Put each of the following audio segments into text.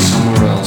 somewhere else.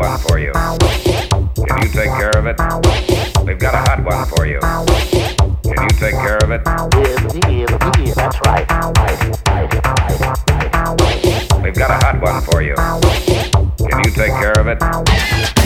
one for you. Can you take care of it? We've got a hot one for you. Can you take care of it? That's right. We've got a hot one for you. Can you take care of it?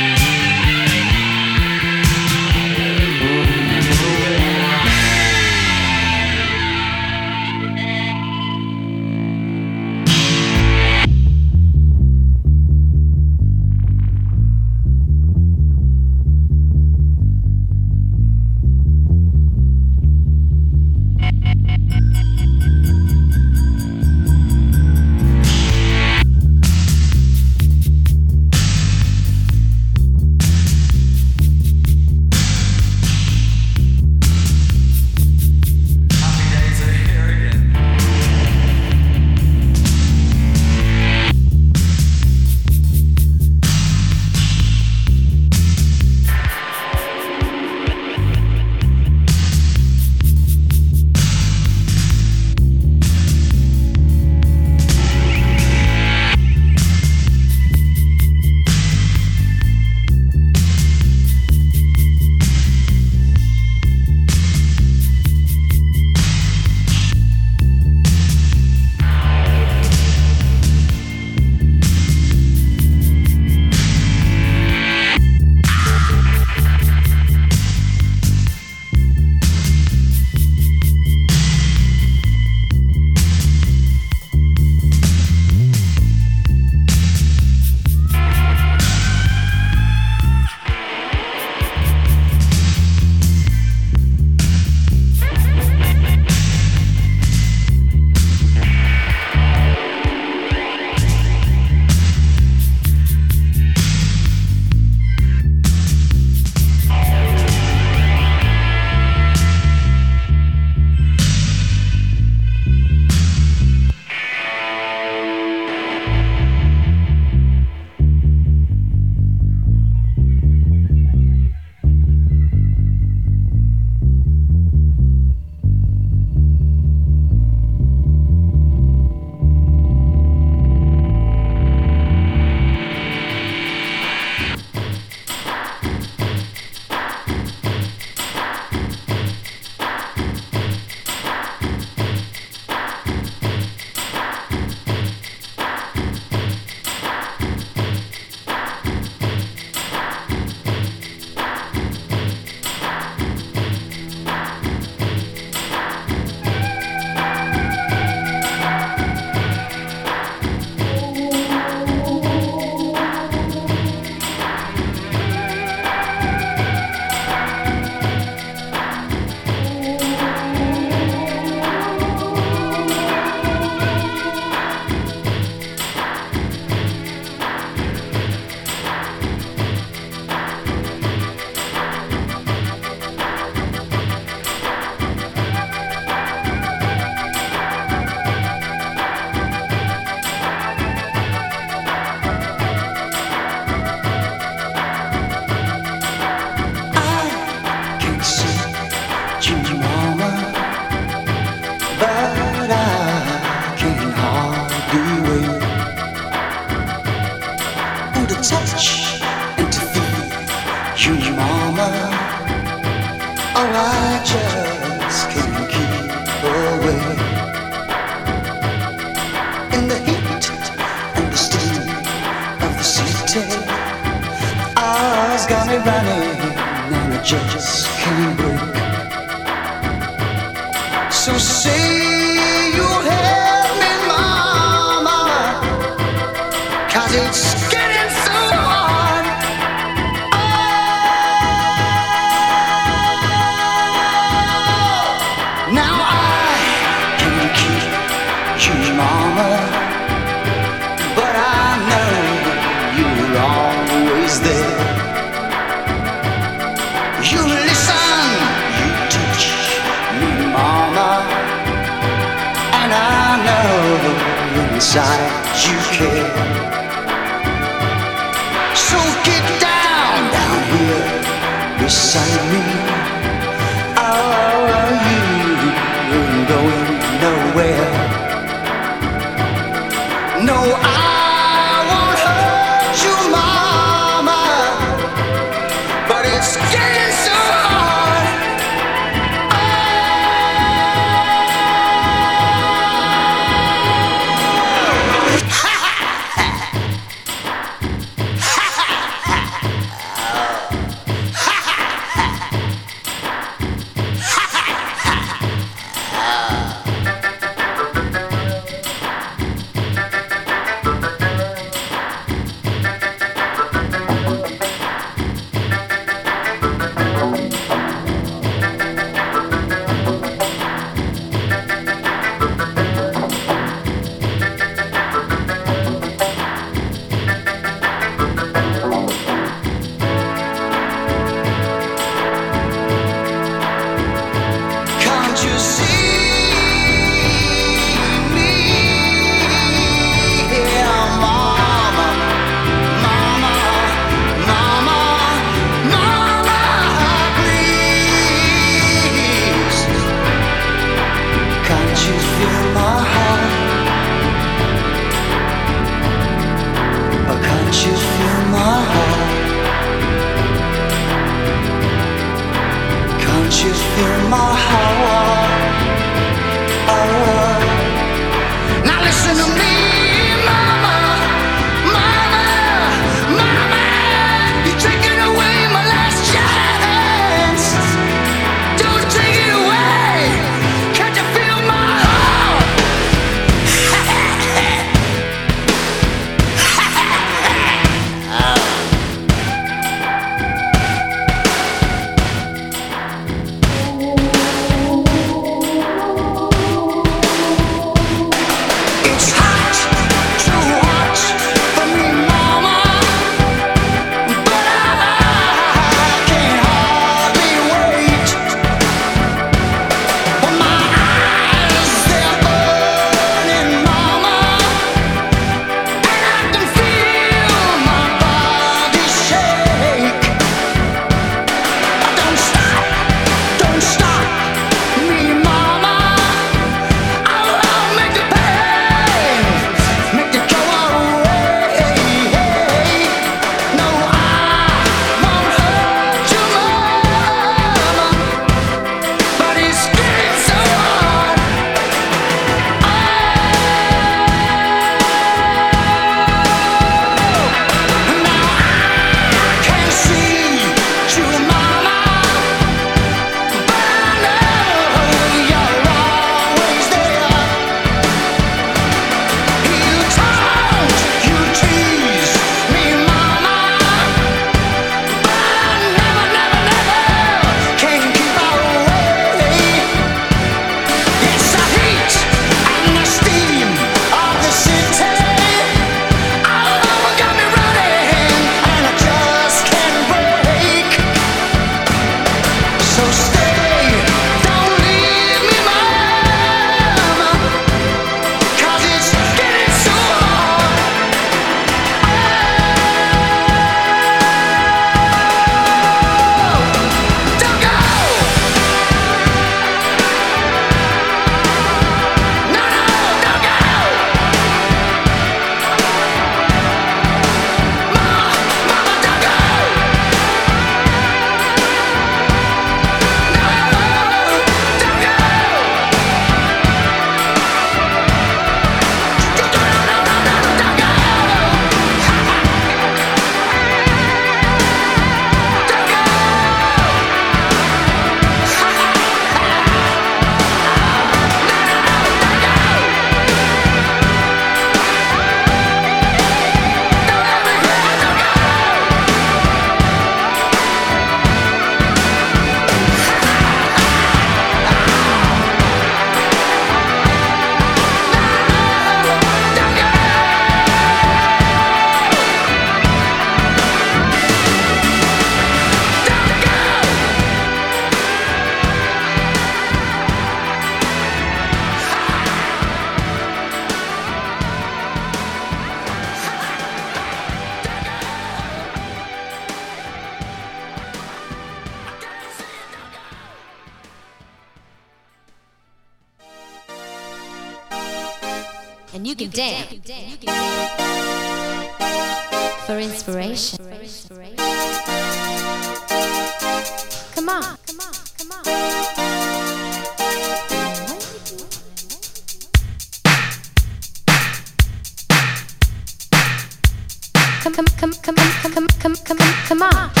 come, come, come, come, come, come, come on.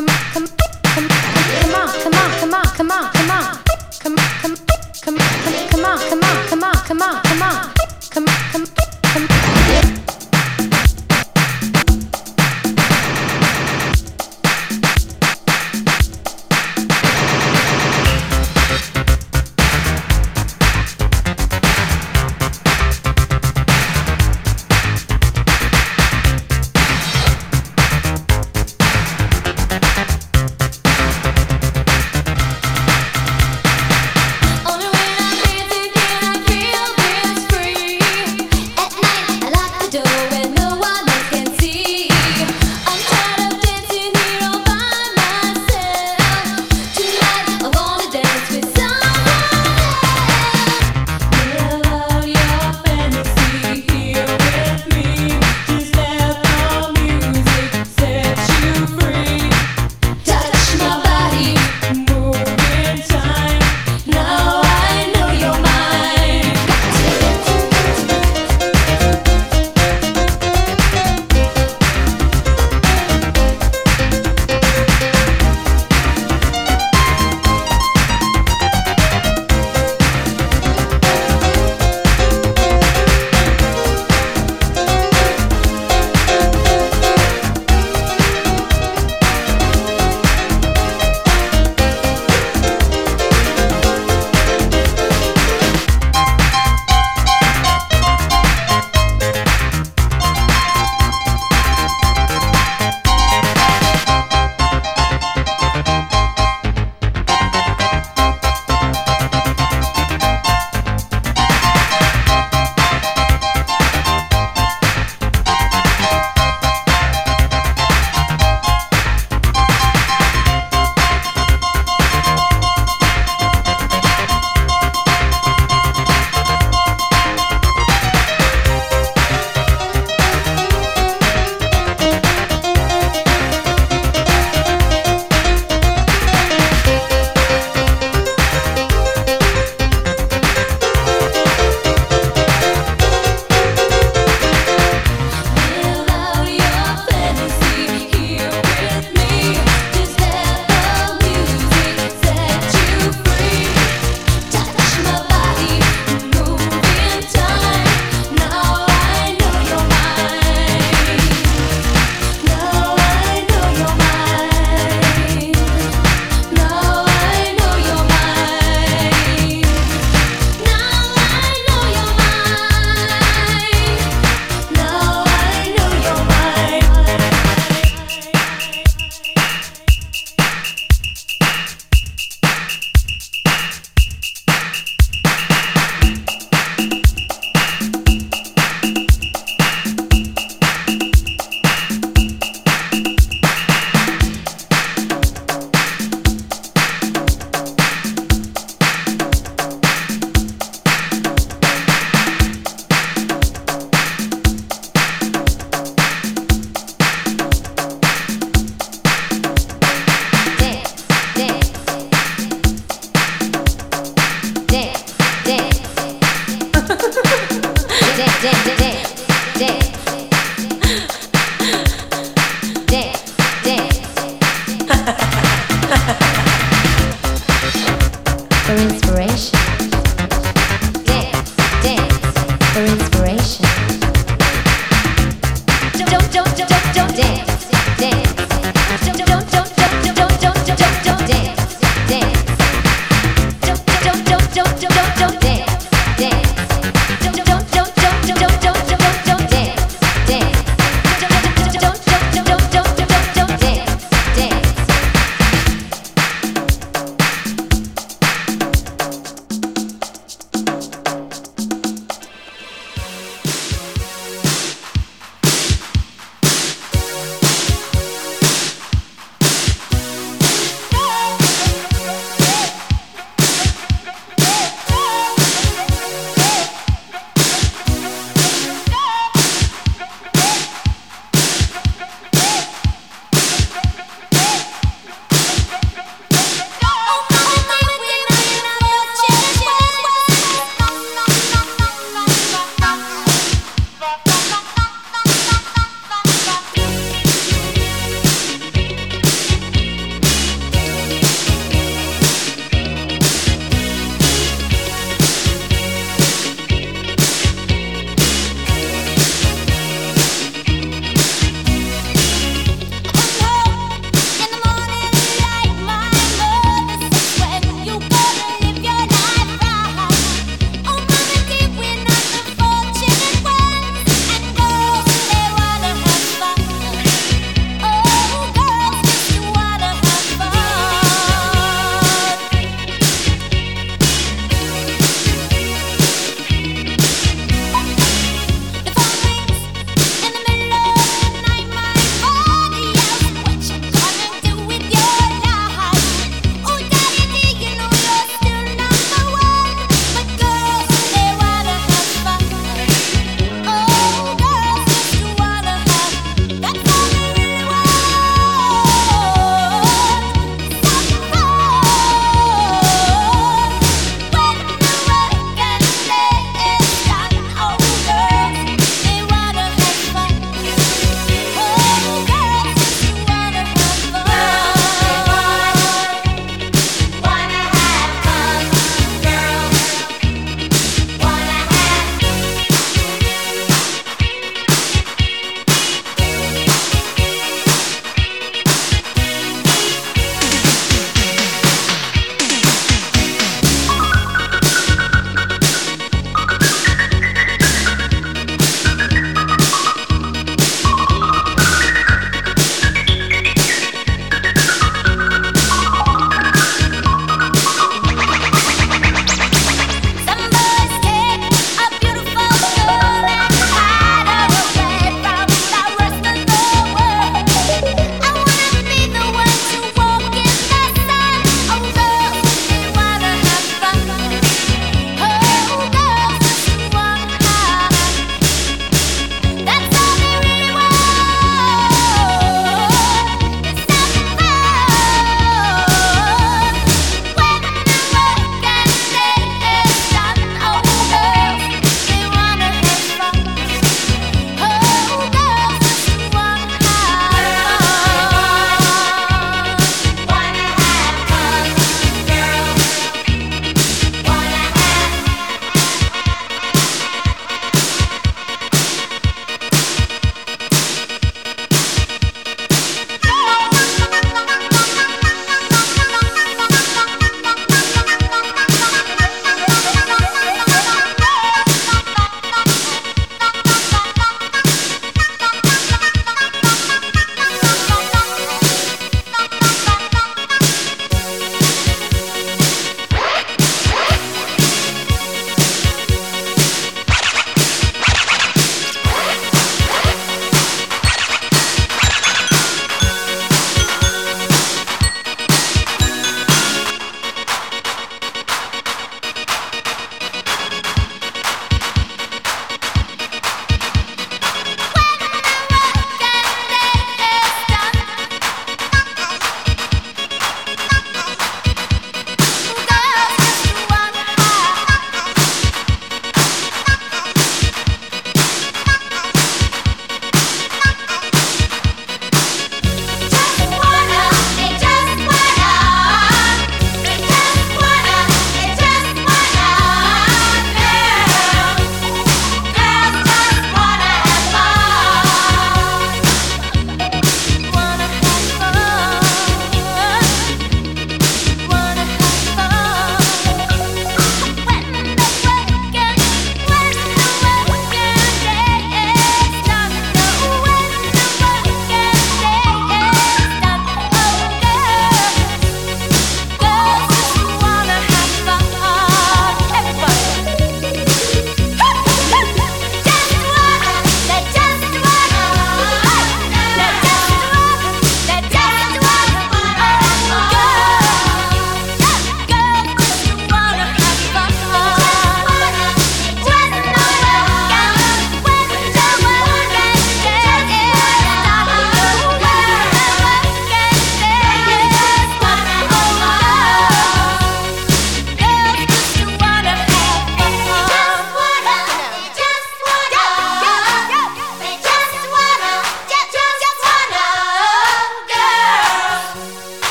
come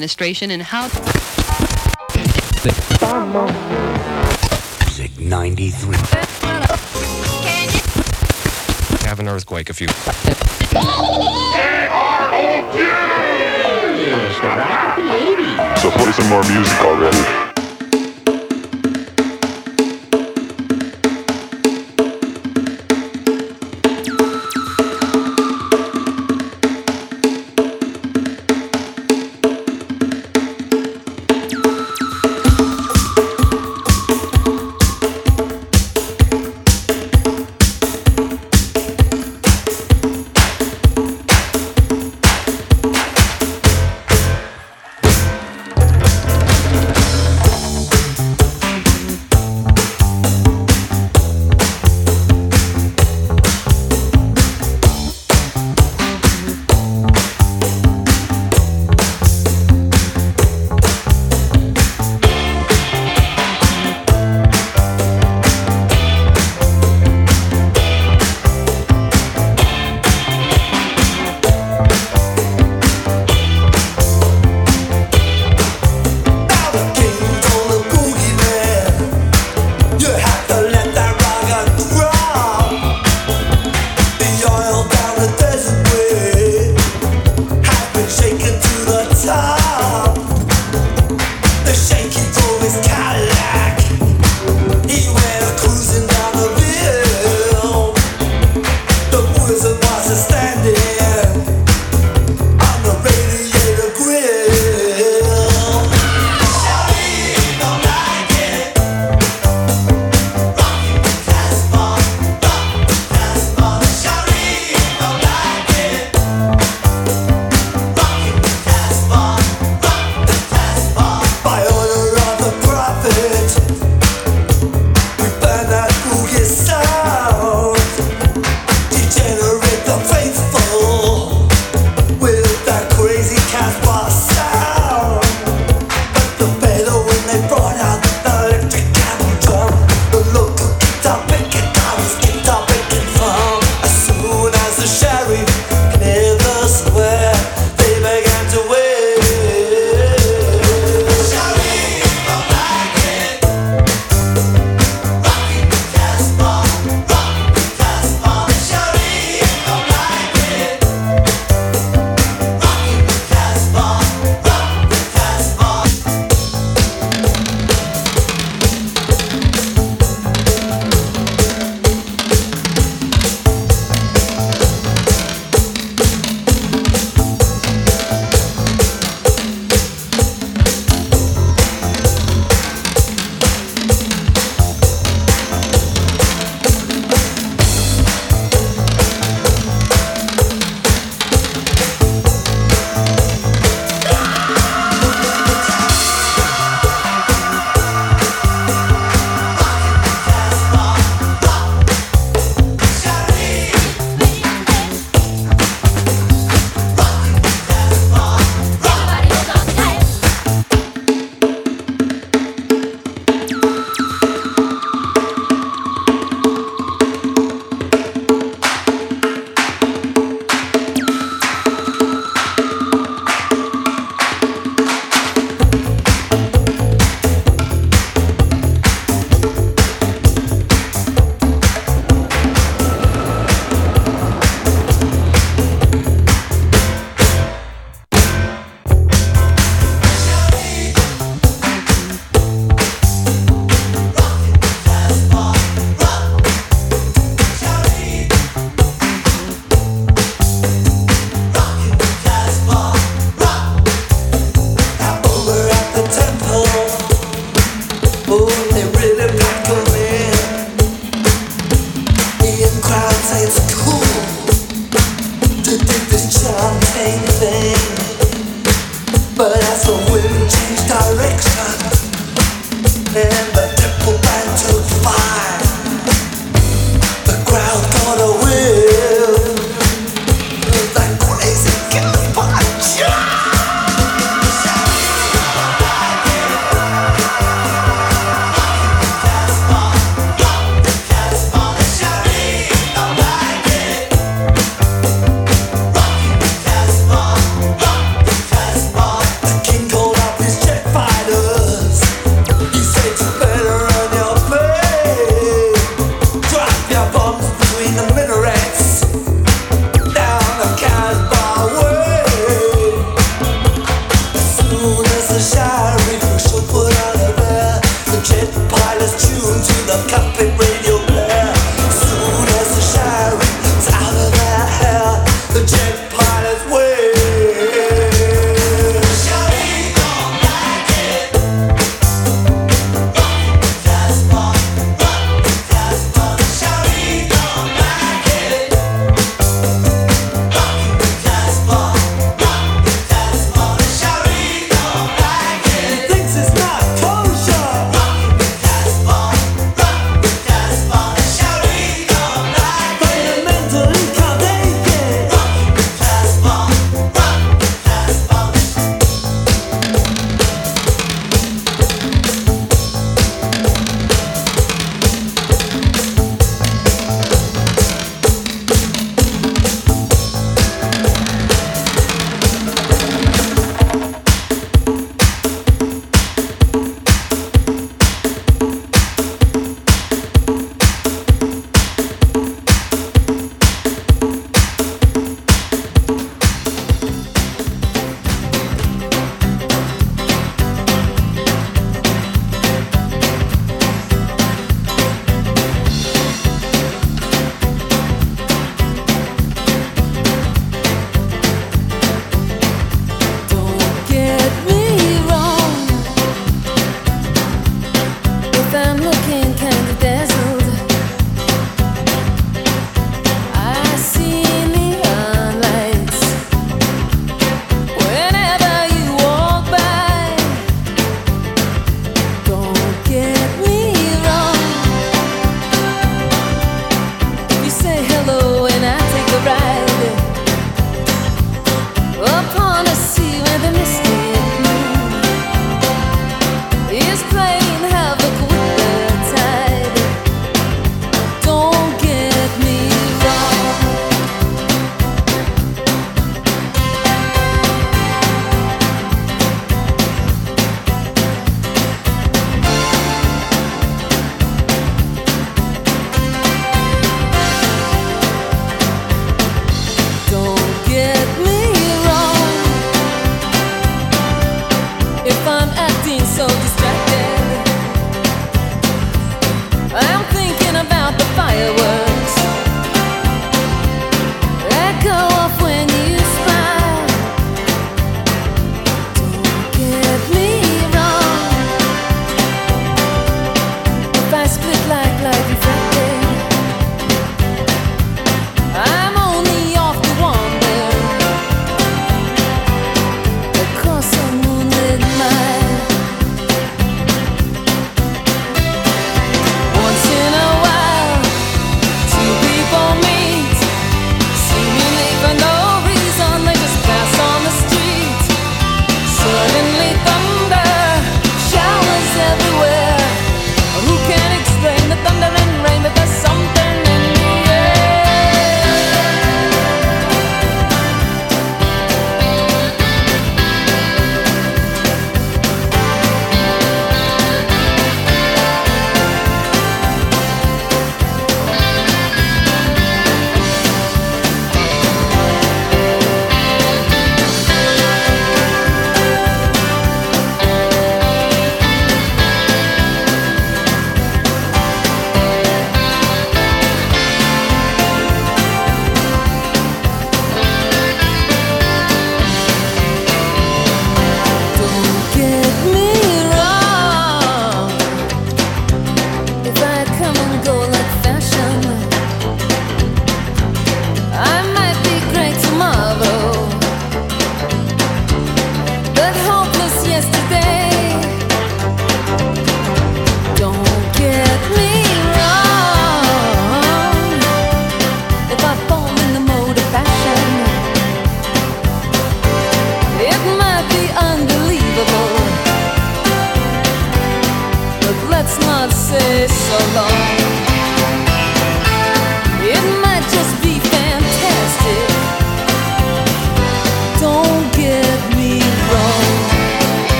administration and how Music 93. Have an earthquake if you. So play some more music already.